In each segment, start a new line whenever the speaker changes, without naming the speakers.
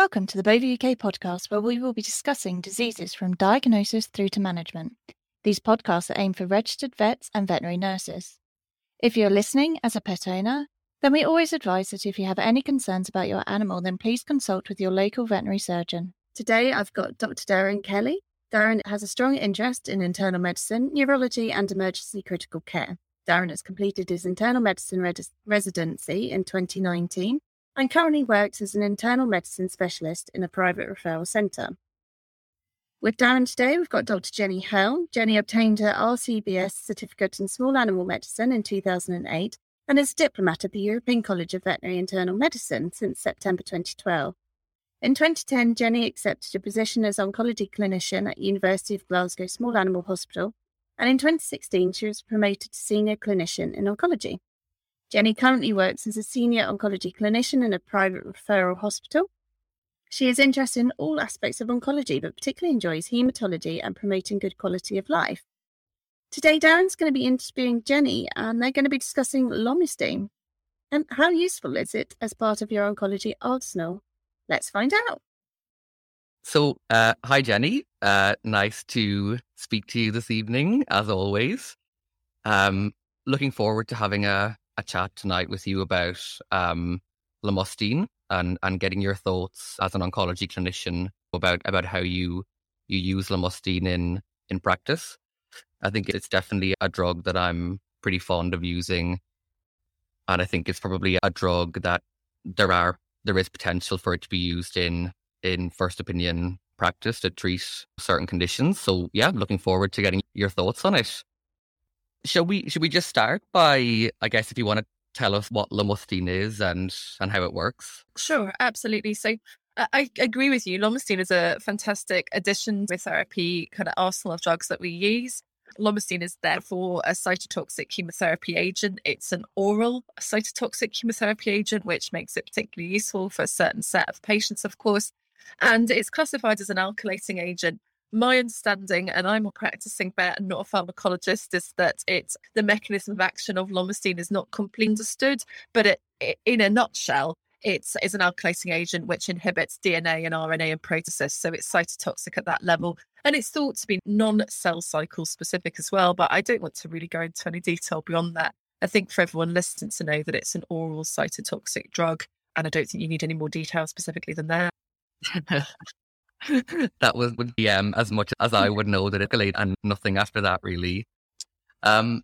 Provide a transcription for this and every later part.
Welcome to the Bova UK podcast, where we will be discussing diseases from diagnosis through to management. These podcasts are aimed for registered vets and veterinary nurses. If you're listening as a pet owner, then we always advise that if you have any concerns about your animal, then please consult with your local veterinary surgeon.
Today, I've got Dr. Darren Kelly. Darren has a strong interest in internal medicine, neurology, and emergency critical care. Darren has completed his internal medicine res- residency in 2019 and currently works as an internal medicine specialist in a private referral centre. With Darren today, we've got Dr. Jenny Helm. Jenny obtained her RCVS certificate in small animal medicine in 2008 and is a diplomat of the European College of Veterinary Internal Medicine since September 2012. In 2010, Jenny accepted a position as oncology clinician at University of Glasgow Small Animal Hospital, and in 2016, she was promoted to senior clinician in oncology. Jenny currently works as a senior oncology clinician in a private referral hospital. She is interested in all aspects of oncology, but particularly enjoys haematology and promoting good quality of life. Today, Darren's going to be interviewing Jenny, and they're going to be discussing lomustine. And how useful is it as part of your oncology arsenal? Let's find out.
So, uh, hi, Jenny. Uh, nice to speak to you this evening, as always. Um, looking forward to having a a chat tonight with you about um, lomustine and and getting your thoughts as an oncology clinician about about how you you use lomustine in in practice. I think it's definitely a drug that I'm pretty fond of using, and I think it's probably a drug that there are there is potential for it to be used in in first opinion practice to treat certain conditions. So yeah, looking forward to getting your thoughts on it. Shall we should we just start by I guess if you want to tell us what lomustine is and and how it works?
Sure, absolutely. So uh, I agree with you. Lomustine is a fantastic addition to therapy kind of arsenal of drugs that we use. Lomustine is therefore a cytotoxic chemotherapy agent. It's an oral cytotoxic chemotherapy agent, which makes it particularly useful for a certain set of patients, of course. And it's classified as an alkylating agent my understanding, and I'm a practicing vet and not a pharmacologist, is that it's the mechanism of action of lomustine is not completely understood, but it, it, in a nutshell, it's is an alkylating agent which inhibits DNA and RNA and proteases, so it's cytotoxic at that level. And it's thought to be non-cell cycle specific as well, but I don't want to really go into any detail beyond that. I think for everyone listening to know that it's an oral cytotoxic drug, and I don't think you need any more detail specifically than that.
that was would be um, as much as I would know that it delayed and nothing after that really. Um,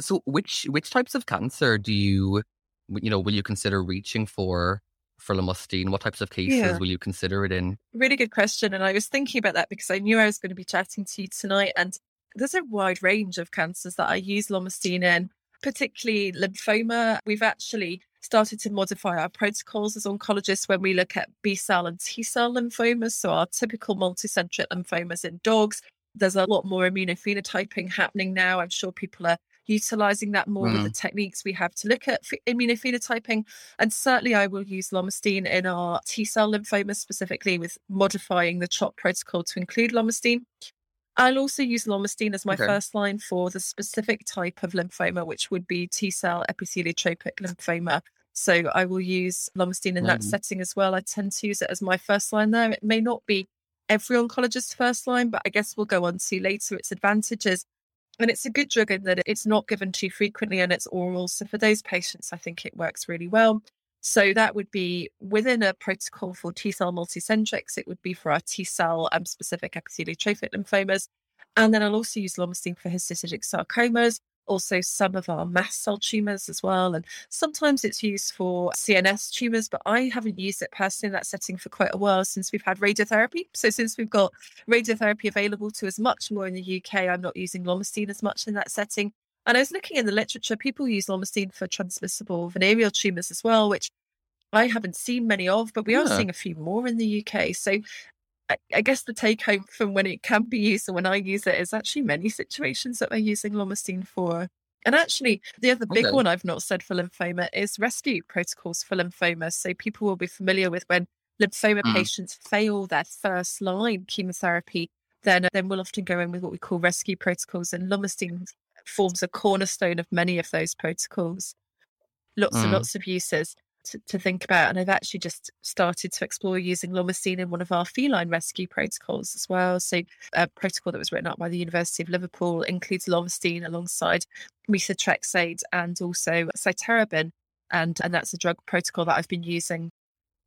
so which which types of cancer do you you know will you consider reaching for for lomustine? What types of cases yeah. will you consider it in?
Really good question, and I was thinking about that because I knew I was going to be chatting to you tonight, and there's a wide range of cancers that I use lomustine in, particularly lymphoma. We've actually started to modify our protocols as oncologists when we look at B cell and T cell lymphomas. So, our typical multicentric lymphomas in dogs. There's a lot more immunophenotyping happening now. I'm sure people are utilizing that more mm. with the mm. techniques we have to look at immunophenotyping. And certainly, I will use lomustine in our T cell lymphomas, specifically with modifying the CHOP protocol to include lomustine. I'll also use lomustine as my okay. first line for the specific type of lymphoma, which would be T cell epitheliotropic lymphoma. So I will use lomustine in that mm. setting as well. I tend to use it as my first line there. It may not be every oncologist's first line, but I guess we'll go on to later its advantages. And it's a good drug in that it's not given too frequently and it's oral. So for those patients, I think it works really well. So that would be within a protocol for T cell multicentrics. It would be for our T cell um, specific epitheliotropic lymphomas. And then I'll also use lomustine for histiocytic sarcomas, also some of our mast cell tumors as well. And sometimes it's used for CNS tumors, but I haven't used it personally in that setting for quite a while since we've had radiotherapy. So since we've got radiotherapy available to us much more in the UK, I'm not using lomustine as much in that setting. And I was looking in the literature, people use lomustine for transmissible venereal tumours as well, which I haven't seen many of, but we are seeing a few more in the UK. So I, I, guess the take home from when it can be used and when I use it is actually many situations that we're using lomustine for. And actually, the other big okay. one I've not said for lymphoma is rescue protocols for lymphoma. So people will be familiar with when lymphoma mm. patients fail their first line chemotherapy, then then we'll often go in with what we call rescue protocols, and lomustine forms a cornerstone of many of those protocols. Lots mm. and lots of uses. to, to, think about. And I've actually just started to explore using lomustine in one of our feline rescue protocols as well. So, a protocol that was written up by the University of Liverpool includes lomustine alongside methotrexate and also cytarabine. And, and that's a drug protocol that I've been using.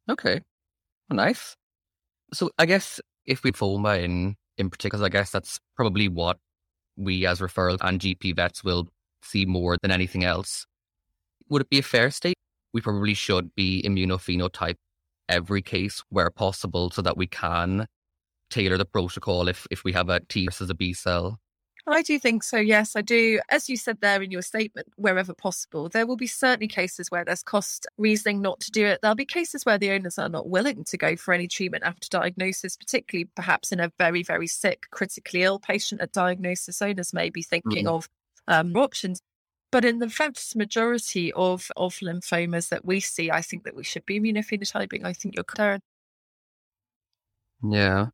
Okay. nice. So, I guess if we FOMA in, in particular, I guess that's probably what we as referral and GP vets will see more than anything else. Would it be a fair state? We probably should be immunophenotype every case where possible so that we can tailor the protocol if, if we have a T versus a B cell.
I do think so. Yes, I do. As you said there in your statement, wherever possible, there will be certainly cases where there's cost reasoning not to do it. There'll be cases where the owners are not willing to go for any treatment after diagnosis, particularly perhaps in a very, very sick, critically ill patient at diagnosis. Owners may be thinking mm-hmm. of um, options. But in the vast majority of, of lymphomas that we see, I think that we should be immunophenotyping. I think you're correct.
Yeah.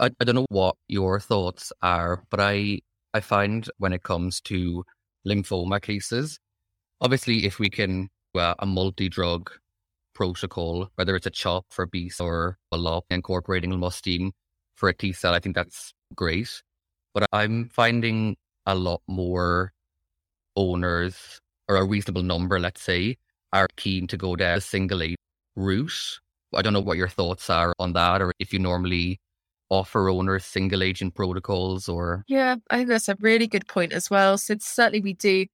I, I don't know what your thoughts are, but I I find when it comes to lymphoma cases, obviously if we can uh, a multi-drug protocol, whether it's a CHOP for B or a LOP incorporating lomustine for a T cell, I think that's great. But I'm finding a lot more owners, or a reasonable number, let's say, are keen to go down a single route. I don't know what your thoughts are on that, or if you normally offer owners single agent protocols or
yeah i think that's a really good point as well so certainly we do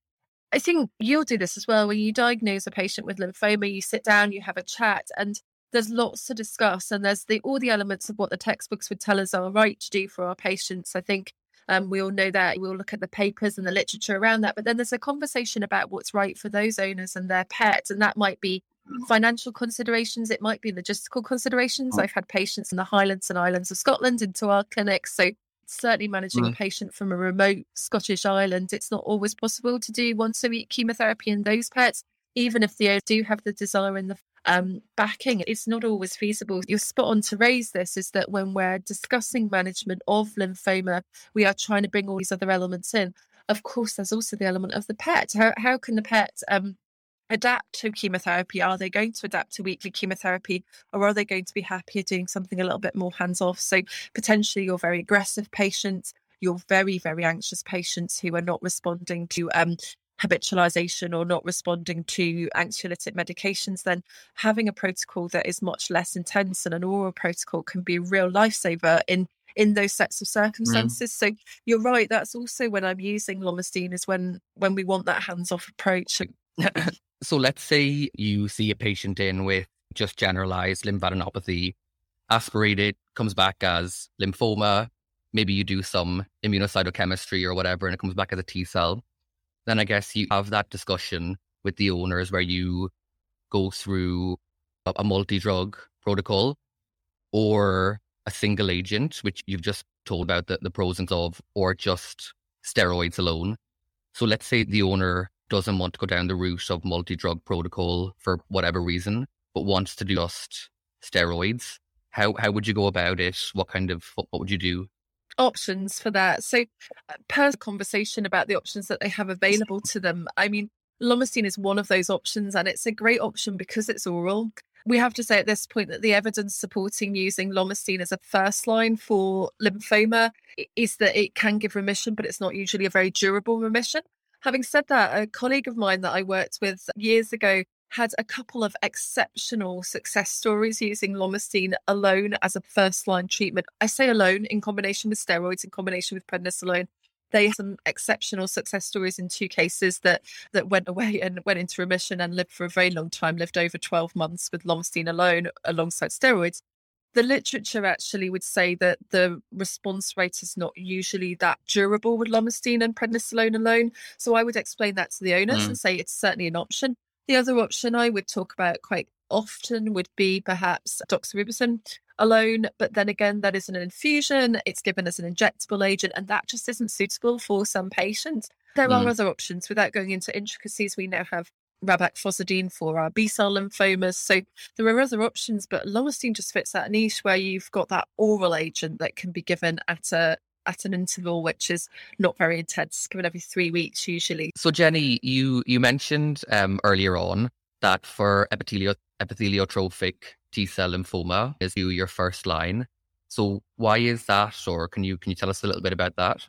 i think you'll do this as well when you diagnose a patient with lymphoma you sit down you have a chat and there's lots to discuss and there's the all the elements of what the textbooks would tell us are right to do for our patients i think um, we all know that. We'll look at the papers and the literature around that. But then there's a conversation about what's right for those owners and their pets. And that might be financial considerations, it might be logistical considerations. Oh. I've had patients in the Highlands and Islands of Scotland into our clinics. So certainly managing mm. a patient from a remote Scottish island, it's not always possible to do once a week chemotherapy in those pets, even if they do have the desire and the um, backing. It's not always feasible. You're spot on to raise this is that when we're discussing management of lymphoma, we are trying to bring all these other elements in. Of course, there's also the element of the pet. How, how can the pet um, adapt to chemotherapy? Are they going to adapt to weekly chemotherapy or are they going to be happier doing something a little bit more hands off? So, potentially, your very aggressive patients, your very, very anxious patients who are not responding to um, habitualization or not responding to anxiolytic medications, then having a protocol that is much less intense and an oral protocol can be a real lifesaver in in those sets of mm. circumstances. Mm. So you're right. That's also when I'm using lomustine is when when we want that hands off approach.
So let's say you see a patient in with just generalized lymphadenopathy, aspirated, comes back as lymphoma. Maybe you do some immunocytochemistry or whatever, and it comes back as a T cell then I guess you have that discussion with the owners where you go through a, a multi drug protocol or a single agent, which you've just told about the, the pros and cons of, or just steroids alone. So let's say the owner doesn't want to go down the route of multi drug protocol for whatever reason, but wants to do just steroids. How how would you go about it? What kind of what, what would you do?
options for that. So, uh, per conversation about the options that they have available to them, I mean, lomustine is one of those options, and it's a great option because it's oral. We have to say at this point that the evidence supporting using lomustine as a first line for lymphoma is that it can give remission, but it's not usually a very durable remission. Having said that, a colleague of mine that I worked with years ago had a couple of exceptional success stories using lomustine alone as a first line treatment. I say alone in combination with steroids, in combination with prednisolone. They had some exceptional success stories in two cases that that went away and went into remission and lived for a very long time, lived over 12 months with lomustine alone alongside steroids. The literature actually would say that the response rate is not usually that durable with lomustine and prednisolone alone. So I would explain that to the owners mm. and say it's certainly an option. The other option I would talk about quite often would be perhaps doxorubicin alone, but then again, that is an infusion. It's given as an injectable agent, and that just isn't suitable for some patients. There mm. are other options without going into intricacies. We now have rabacfosadine for our B cell lymphomas. So there are other options, but lomustine just fits that niche where you've got that oral agent that can be given at a at an interval which is not very intense, given every three weeks usually.
So Jenny, you you mentioned um, earlier on that for epithelio- epitheliotrophic T cell lymphoma is you your first line. So why is that, or can you can you tell us a little bit about that?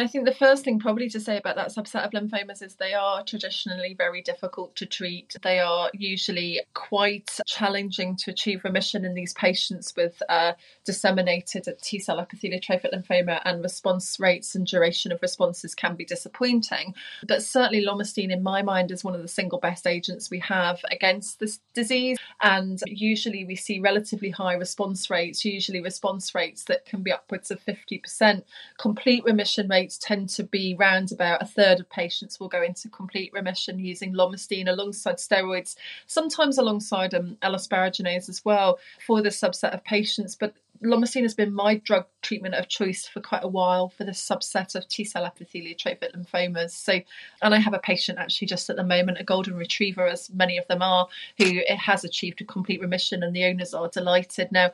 I think the first thing probably to say about that subset of lymphomas is they are traditionally very difficult to treat. They are usually quite challenging to achieve remission in these patients with uh, disseminated T cell epitheliotrophic lymphoma, and response rates and duration of responses can be disappointing. But certainly, lomustine, in my mind, is one of the single best agents we have against this disease. And usually, we see relatively high response rates, usually response rates that can be upwards of 50%, complete remission rates rates tend to be round about a third of patients will go into complete remission using lomustine alongside steroids, sometimes alongside um, L-asparaginase as well for this subset of patients. But lomustine has been my drug treatment of choice for quite a while for this subset of T cell epitheliotrophic lymphomas. So, and I have a patient actually just at the moment, a golden retriever, as many of them are, who it has achieved a complete remission, and the owners are delighted. Now,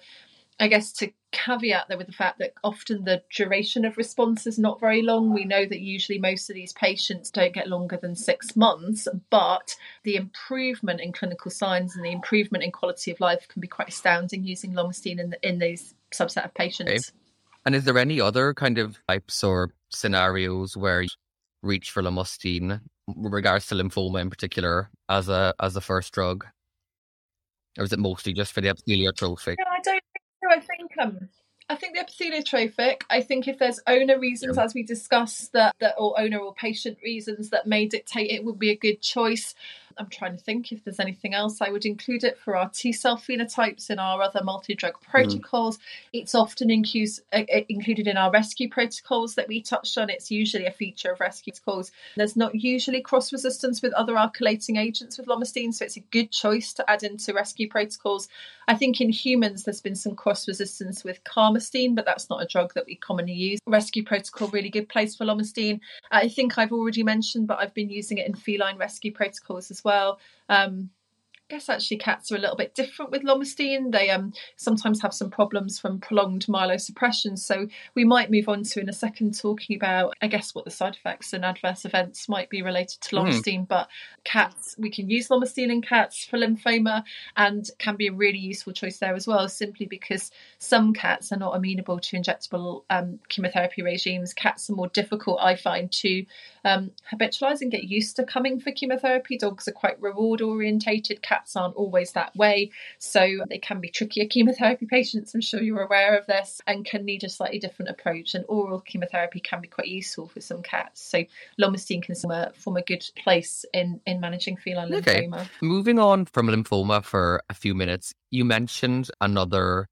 I guess to caveat there with the fact that often the duration of response is not very long. We know that usually most of these patients don't get longer than six months, but the improvement in clinical signs and the improvement in quality of life can be quite astounding using lomustine in, the, in these subset of patients. Okay.
And is there any other kind of types or scenarios where you reach for lomustine, regards to lymphoma in particular, as a as a first drug? Or is it mostly just for the epitheliotrophic?
No, I don't I think um, I think the epitheliotrophic. I think if there's owner reasons, yeah. as we discussed, that that or owner or patient reasons that may dictate it would be a good choice. I'm trying to think if there's anything else I would include it for our T cell phenotypes in our other multi drug mm. protocols. Mm. It's often uh, uh, included in our rescue protocols that we touched on. It's usually a feature of rescue protocols. There's not usually cross resistance with other alkylating agents with lomustine, so it's a good choice to add into rescue protocols. I think in humans there's been some cross resistance with carmustine, but that's not a drug that we commonly use. Rescue protocol, really good place for lomustine. I think I've already mentioned, but I've been using it in feline rescue protocols as well. Um, I guess actually cats are a little bit different with lomustine. They um, sometimes have some problems from prolonged myelosuppression. So we might move on to in a second talking about, I guess, what the side effects and adverse events might be related to hmm. lomustine. Mm. But cats, we can use lomustine in cats for lymphoma and can be a really useful choice there as well, simply because some cats are not amenable to injectable um, chemotherapy regimes. Cats are more difficult, I find, to um, habitualize and get used to coming for chemotherapy. Dogs are quite reward orientated. Cats aren't always that way. So they can be trickier chemotherapy patients. I'm sure you're aware of this and can need a slightly different approach. And oral chemotherapy can be quite useful for some cats. So lomustine can form a, a good place in, in managing feline lymphoma. Okay.
Moving on from lymphoma for a few minutes, you mentioned another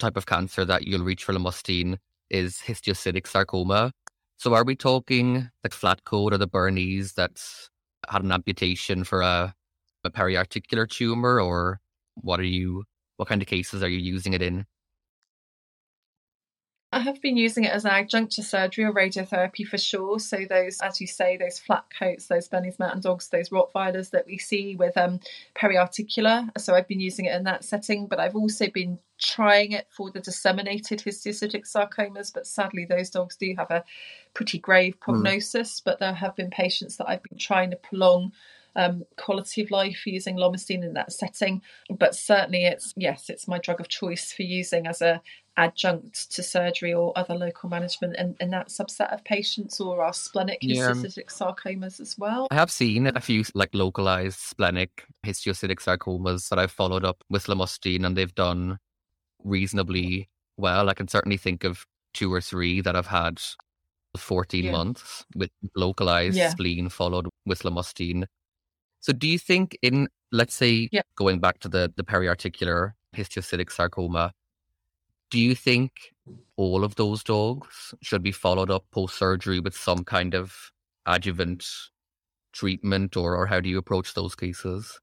type of cancer that you'll reach for lomustine is histiocytic sarcoma. So are we talking the flat coat or the Bernese that's had an amputation for a, a periarticular tumor, or what are you? What kind of cases are you using it in?
I have been using it as an adjunct to surgery or radiotherapy for sure. So those, as you say, those flat coats, those Bernese Mountain Dogs, those Rottweilers that we see with um, periarticular. So I've been using it in that setting, but I've also been trying it for the disseminated histiocytic sarcomas, but sadly those dogs do have a pretty grave hmm. prognosis. Mm. But there have been patients that I've been trying to prolong um, quality of life using lomustine in that setting. But certainly, it's yes, it's my drug of choice for using as a adjunct to surgery or other local management in, in that subset of patients or our splenic histiocytic yeah. sarcomas as well.
I have seen a few like localized splenic histiocytic sarcomas that I've followed up with lomustine and they've done reasonably well. I can certainly think of two or three that I've had 14 yeah. months with localized yeah. spleen followed with lomustine. So do you think in let's say yeah. going back to the the periarticular histiocytic sarcoma, do you think all of those dogs should be followed up post surgery with some kind of adjuvant treatment or, or how do you approach those cases?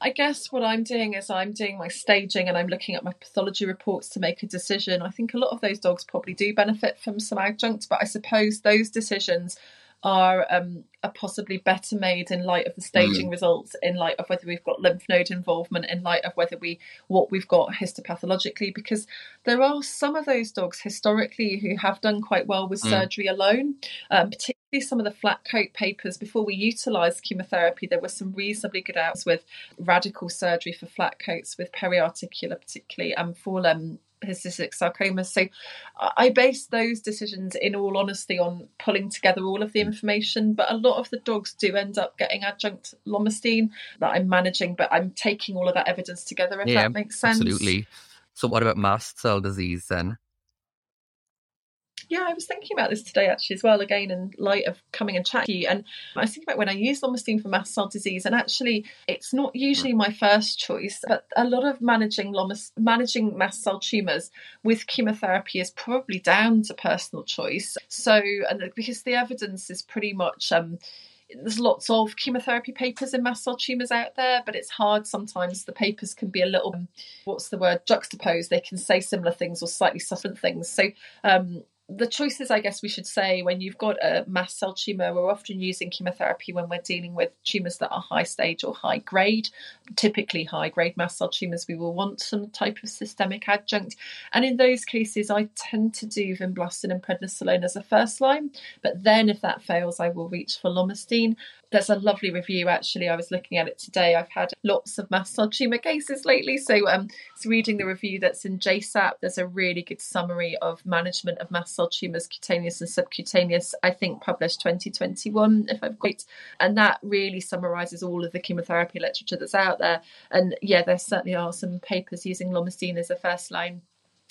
I guess what I'm doing is I'm doing my staging and I'm looking at my pathology reports to make a decision. I think a lot of those dogs probably do benefit from some adjunct, but I suppose those decisions are um, are possibly better made in light of the staging mm. results, in light of whether we've got lymph node involvement, in light of whether we what we've got histopathologically, because there are some of those dogs historically who have done quite well with mm. surgery alone, um, particularly some of the flat coat papers before we utilised chemotherapy, there were some reasonably good outs with radical surgery for flat coats with periarticular, particularly, and for um, cystic sarcoma. So I base those decisions, in all honesty, on pulling together all of the information. But a lot of the dogs do end up getting adjunct lomustine that I'm managing, but I'm taking all of that evidence together, if yeah, that makes sense.
Absolutely. So, what about mast cell disease then?
Yeah, I was thinking about this today actually as well, again in light of coming and chatting to you. And I was thinking about when I use lomustine for mast cell disease, and actually it's not usually my first choice, but a lot of managing lomus, managing mast cell tumours with chemotherapy is probably down to personal choice. So, and because the evidence is pretty much um, there's lots of chemotherapy papers in mast cell tumours out there, but it's hard sometimes. The papers can be a little, what's the word, juxtaposed. They can say similar things or slightly different things. So um, the choices, I guess we should say, when you've got a mast cell tumour, we're often using chemotherapy when we're dealing with tumours that are high stage or high grade. Typically, high grade mast cell tumours, we will want some type of systemic adjunct. And in those cases, I tend to do vinblastine and prednisolone as a first line. But then, if that fails, I will reach for lomustine there's a lovely review actually. I was looking at it today. I've had lots of mast cell tumour cases lately, so um, so reading the review that's in JSAP, there's a really good summary of management of mast cell tumours, cutaneous and subcutaneous. I think published 2021, if I'm right, and that really summarises all of the chemotherapy literature that's out there. And yeah, there certainly are some papers using lomustine as a first line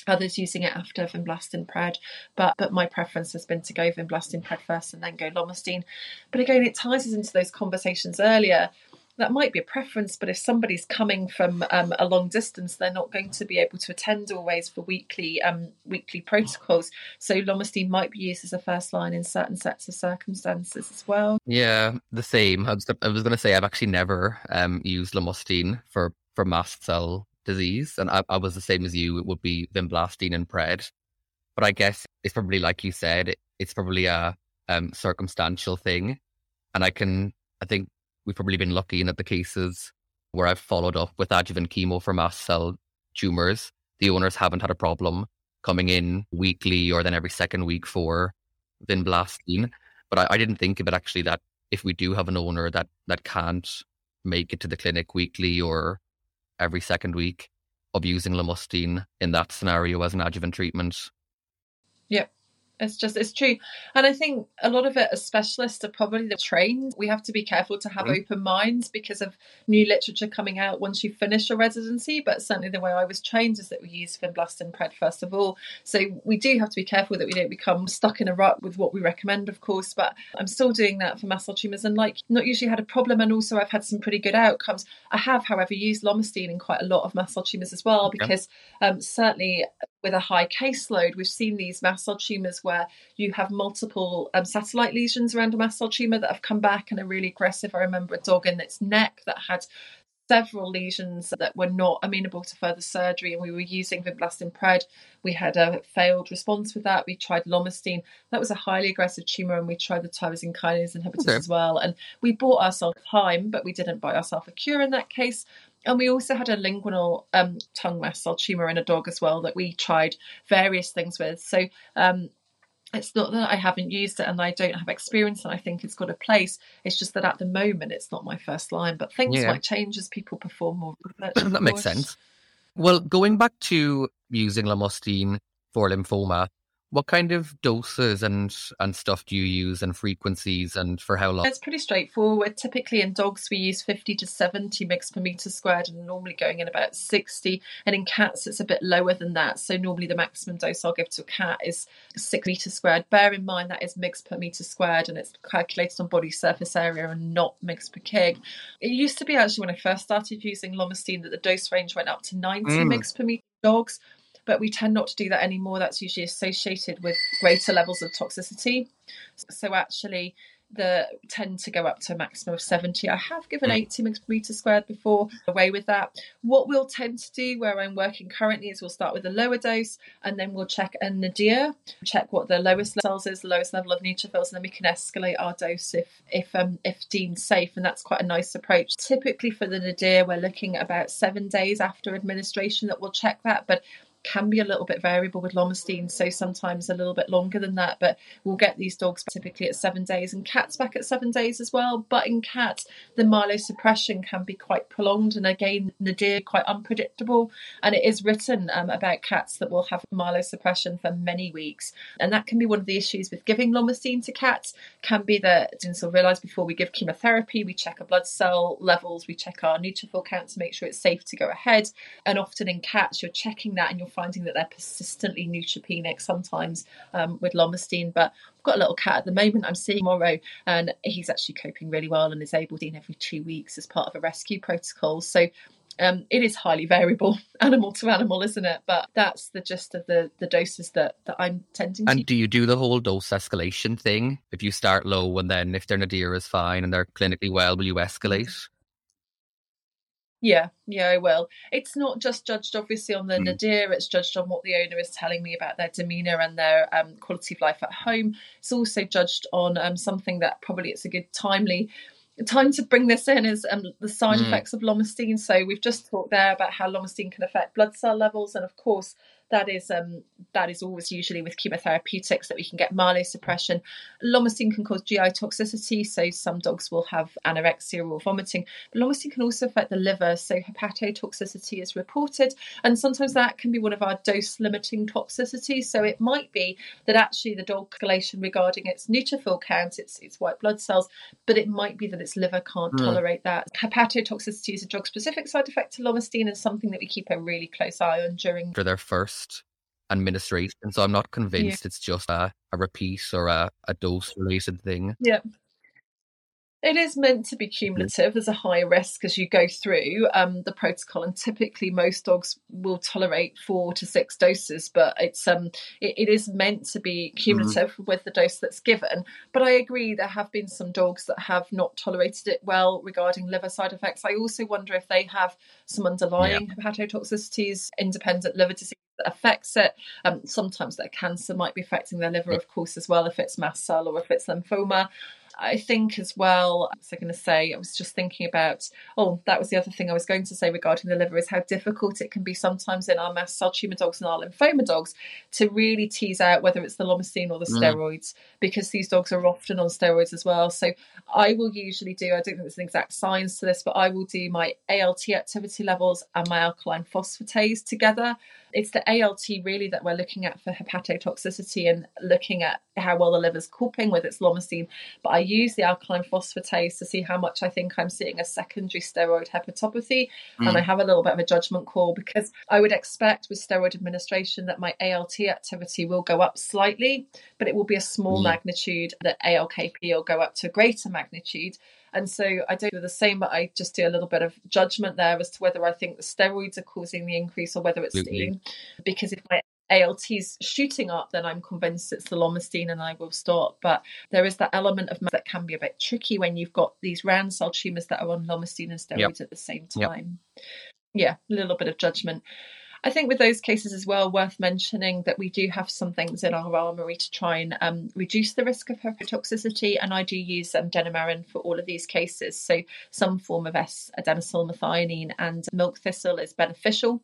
others using it after vinblastine pred but but my preference has been to go vinblastine pred first and then go lomustine but again it ties us into those conversations earlier that might be a preference, but if somebody's coming from um, a long distance, they're not going to be able to attend always for weekly um, weekly protocols. So lomustine might be used as a first line in certain sets of circumstances as well.
Yeah, the same. I was, was going to say I've actually never um, used lomustine for for mast cell disease, and I, I was the same as you. It would be vinblastine and pred, but I guess it's probably like you said, it, it's probably a um, circumstantial thing, and I can I think we've probably been lucky in that the cases where I've followed up with adjuvant chemo for mast cell tumors, the owners haven't had a problem coming in weekly or then every second week for vinblastine. But I, I didn't think of it actually that if we do have an owner that that can't make it to the clinic weekly or every second week of using lomustine in that scenario as an adjuvant treatment.
Yep. It's just it's true, and I think a lot of it as specialists are probably the trained. We have to be careful to have mm. open minds because of new literature coming out once you finish a residency. But certainly the way I was trained is that we use vinblastine pred first of all. So we do have to be careful that we don't become stuck in a rut with what we recommend, of course. But I'm still doing that for mast cell tumours, and like not usually had a problem. And also I've had some pretty good outcomes. I have, however, used lomustine in quite a lot of mast cell tumours as well because um, certainly with a high caseload, we've seen these mast cell tumours where you have multiple um, satellite lesions around a mast cell tumour that have come back and are really aggressive. I remember a dog in its neck that had several lesions that were not amenable to further surgery, and we were using vinblastine pred. We had a failed response with that. We tried lomustine. That was a highly aggressive tumour, and we tried the tyrosine kinase inhibitors okay. as well. And we bought ourselves time, but we didn't buy ourselves a cure in that case. And we also had a lingual um, tongue mast cell tumour in a dog as well that we tried various things with. So um, it's not that I haven't used it and I don't have experience and I think it's got a place. It's just that at the moment it's not my first line. But things yeah. might change as people perform more.
that makes sense. Well, going back to using lomustine for lymphoma, what kind of doses and and stuff do you use and frequencies and for how long?
It's pretty straightforward. Typically in dogs we use 50 to 70 mg per meter squared and normally going in about 60. And in cats it's a bit lower than that. So normally the maximum dose I'll give to a cat is 6 meter squared. Bear in mind that is mg per meter squared and it's calculated on body surface area and not mg per kg. It used to be actually when I first started using lomustine that the dose range went up to 90 mm. mg per meter dogs but we tend not to do that anymore. That's usually associated with greater levels of toxicity. So actually, the tend to go up to a maximum of 70. I have given mm. 80 mg meter squared before, away with that. What we'll tend to do where I'm working currently is we'll start with a lower dose and then we'll check a nadir, check what the lowest cells is, the lowest level of neutrophils, and then we can escalate our dose if if um if deemed safe. And that's quite a nice approach. Typically for the nadir, we're looking about seven days after administration that we'll check that, but can be a little bit variable with lomustine, so sometimes a little bit longer than that. But we'll get these dogs typically at seven days, and cats back at seven days as well. But in cats, the myelosuppression can be quite prolonged, and again, nadir quite unpredictable. And it is written um, about cats that will have myelosuppression for many weeks, and that can be one of the issues with giving lomustine to cats. Can be that students will realise before we give chemotherapy, we check our blood cell levels, we check our neutrophil count to make sure it's safe to go ahead. And often in cats, you're checking that and you're finding that they're persistently neutropenic sometimes um, with lomustine. But I've got a little cat at the moment I'm seeing tomorrow, and he's actually coping really well and is able to every two weeks as part of a rescue protocol. So um, it is highly variable, animal to animal, isn't it? But that's the gist of the the doses that that I'm tending
and
to.
do you do the whole dose escalation thing? If you start low and then if their nadir is fine and they're clinically well, will you escalate?
Yeah, yeah, I will. It's not just judged obviously on the
Mm.
nadir, it's judged on what the owner is telling me about their demeanour and their um, quality of life at home. It's also judged on um, something that probably it's a good timely time to bring this in is um, the side
Mm.
effects of lomustine. So we've just talked there about how lomustine can affect blood cell levels, and of course that is um, that is always usually with chemotherapeutics that we can get myelosuppression. Lomustine can cause GI toxicity, so some dogs will have anorexia or vomiting. But lomustine can also affect the liver, so hepatotoxicity is reported, and sometimes that can be one of our dose limiting toxicities. So it might be that actually the dog escalation regarding its neutrophil count, its its white blood cells, but it might be that its liver can't
Mm.
tolerate that. Hepatotoxicity is a drug specific side effect to lomustine and something that we keep a really close eye on during
After their first administration. So I'm not convinced it's just a, a repeat or a, a dose related thing.
Yeah. It is meant to be cumulative. There's a higher risk as you go through um, the protocol, and typically most dogs will tolerate four to six doses. But it's um, it, it is meant to be cumulative with the dose that's given. But I agree, there have been some dogs that have not tolerated it well regarding liver side effects. I also wonder if they have some underlying hepatotoxicities, independent liver disease that affects it. Um, sometimes their cancer might be affecting their liver, of course, as well, if it's mast cell or if it's lymphoma. I think as well, what was I going to say? I was just thinking about, oh, that was the other thing I was going to say regarding the liver is how difficult it can be sometimes in our mast cell tumour dogs and our lymphoma dogs to really tease out whether it's the lomustine or the
Mm.
steroids because these dogs are often on steroids as well. So I will usually do, I don't think there's an exact science to this, but I will do my ALT activity levels and my alkaline phosphatase together. It's the ALT really that we're looking at for hepatotoxicity and looking at how well the liver's coping with its lomustine. But I use the alkaline phosphatase to see how much I think I'm seeing a secondary steroid hepatopathy. And I have a little bit of a judgment call because I would expect with steroid administration that my ALT activity will go up slightly, but it will be a small
Mm.
magnitude, that ALKP will go up to a greater magnitude. And so I don't do the same, but I just do a little bit of judgment there as to whether I think the steroids are causing the increase or whether it's mm-hmm.
Absolutely.
steam. Because if my ALT's shooting up, then I'm convinced it's the lomustine and I will stop. But there is that element of that can be a bit tricky when you've got these round cell tumours that are on lomustine and steroids at the same
Yep.
time. Yeah, a little bit of judgment. I think with those cases as well, worth mentioning that we do have some things in our armoury to try and um, reduce the risk of hepatotoxicity, and I do use um, Denamarin for all of these cases. So some form of S-adenosylmethionine and milk thistle is beneficial.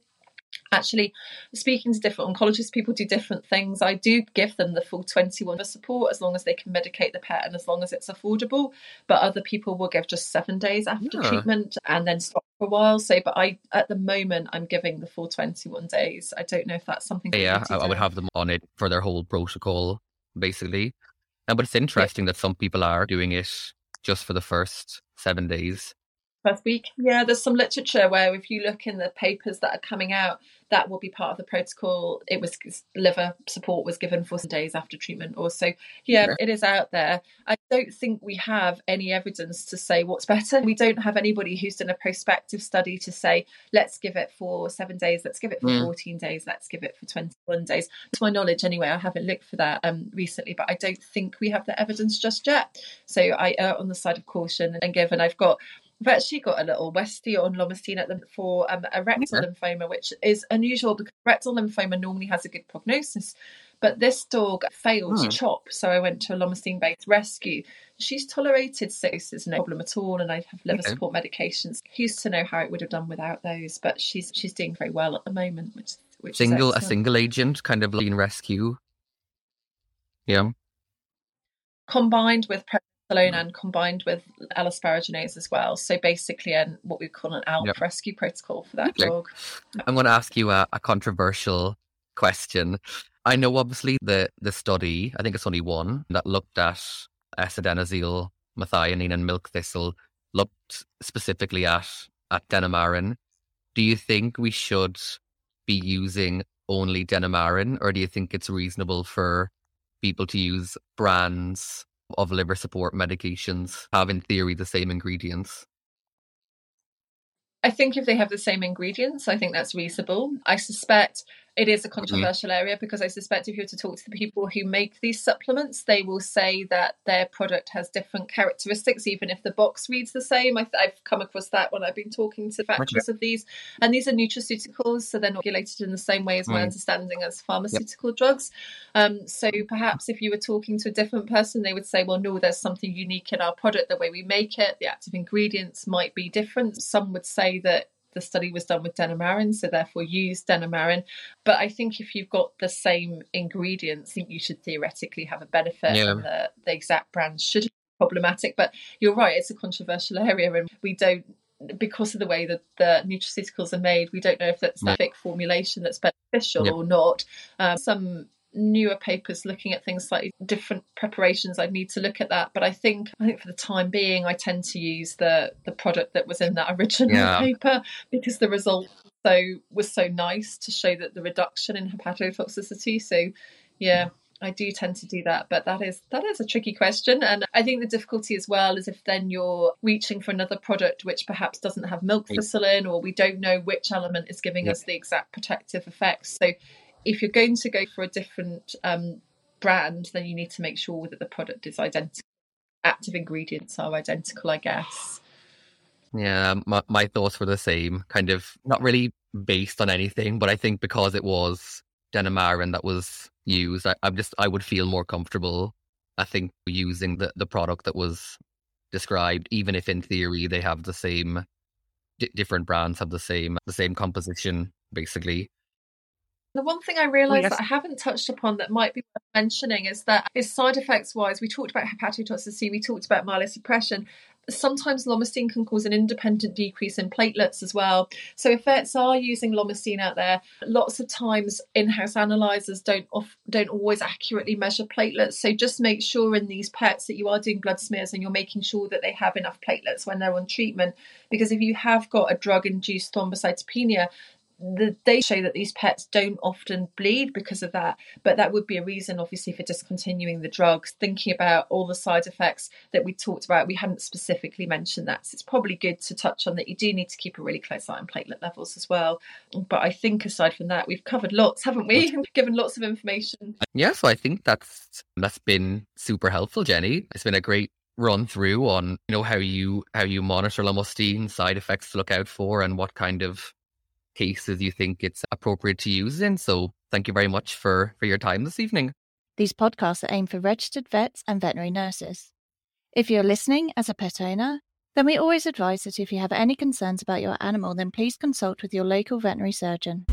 Actually, speaking to different oncologists, people do different things. I do give them the full 21 for support as long as they can medicate the pet and as long as it's affordable. But other people will give just seven days after
Yeah.
treatment and then stop for a while. So, but I, at the moment, I'm giving the full 21 days. I don't know if that's something.
Yeah,
you
I, I would have them on it for their whole protocol, basically. and but it's interesting that some people are doing it just for the first seven days.
First week. Yeah, there's some literature where if you look in the papers that are coming out, that will be part of the protocol. It was liver support was given for some days after treatment or so. Yeah,
Yeah.
it is out there. I don't think we have any evidence to say what's better. We don't have anybody who's done a prospective study to say, let's give it for seven days, let's give it for
Mm.
14 days, let's give it for 21 days. To my knowledge, anyway, I haven't looked for that um, recently, but I don't think we have the evidence just yet. So I err on the side of caution and given I've got I've actually got a little Westie on lomustine at for um, a rectal
Okay.
lymphoma, which is unusual because rectal lymphoma normally has a good prognosis. But this dog failed
Hmm.
CHOP, so I went to a lomustine based rescue. She's tolerated six, there's no problem at all, and I have liver
Okay.
support medications. Who's to know how it would have done without those? But she's she's doing very well at the moment, which which
single
is
a single agent kind of lean rescue. Yeah.
combined with prednisolone mm-hmm. and combined with L-asparaginase as well. So basically, an what we call an ALP
Yep.
rescue protocol for that
Okay.
dog.
I'm going to ask you a, a controversial question. I know, obviously, the the study. I think it's only one that looked at S-adenosine, methionine, and milk thistle. Looked specifically at at Denamarin. Do you think we should be using only Denamarin, or do you think it's reasonable for people to use brands of liver support medications have, in theory, the same ingredients?
I think if they have the same ingredients, I think that's reasonable. I suspect it is a controversial area because I suspect if you were to talk to the people who make these supplements, they will say that their product has different characteristics, even if the box reads the same. I, have come across that when I've been talking to factories of these. And these are nutraceuticals, so they're not regulated in the same way as my
Mm.
understanding as pharmaceutical drugs. Um, so perhaps if you were talking to a different person, they would say, well, no, there's something unique in our product, the way we make it, the active ingredients might be different. Some would say that the study was done with denamarin, so therefore use denamarin. But I think if you've got the same ingredients, I think you should theoretically have a benefit,
Yeah.
and the, the exact brand should be problematic. But you're right, it's a controversial area, and we don't. Because of the way that the nutraceuticals are made, we don't know if that's the
Yeah.
formulation that's beneficial
Yeah.
or not. Um, some newer papers looking at things slightly different preparations i'd need to look at that but i think i think for the time being i tend to use the the product that was in that original
Yeah.
paper because the result so was so nice to show that the reduction in hepatotoxicity so yeah I do tend to do that, but that is that is a tricky question, and I think the difficulty as well is if then you're reaching for another product which perhaps doesn't have milk
Yeah.
thistle in, or we don't know which element is giving
Yeah.
us the exact protective effects. So if you're going to go for a different um, brand, then you need to make sure that the product is identical. Active ingredients are identical, I guess.
Yeah, my, my thoughts were the same. Kind of not really based on anything, but I think because it was Denamarin that was used, I, I'm just I would feel more comfortable. I think using the the product that was described, even if in theory they have the same, di different brands have the same the same composition, basically.
The one thing I realised
yes.
that I haven't touched upon that might be worth mentioning is that is side effects wise, we talked about hepatotoxicity, we talked about myelosuppression. Sometimes lomustine can cause an independent decrease in platelets as well. So if vets are using lomustine out there, lots of times in-house analyzers don't off, don't always accurately measure platelets. So just make sure in these pets that you are doing blood smears and you're making sure that they have enough platelets when they're on treatment. Because if you have got a drug-induced thrombocytopenia, the data show that these pets don't often bleed because of that, but that would be a reason, obviously, for discontinuing the drugs. Thinking about all the side effects that we talked about, we hadn't specifically mentioned that. So it's probably good to touch on that. You do need to keep a really close eye on platelet levels as well. But I think aside from that, we've covered lots, haven't we? Given lots of information.
Yeah, so I think that's that's been super helpful, Jenny. It's been a great run through on you know how you how you monitor lomustine, side effects to look out for, and what kind of cases you think it's appropriate to use in. So thank you very much for for your time this evening.
These podcasts are aimed for registered vets and veterinary nurses. If you're listening as a pet owner, then we always advise that if you have any concerns about your animal, then please consult with your local veterinary surgeon.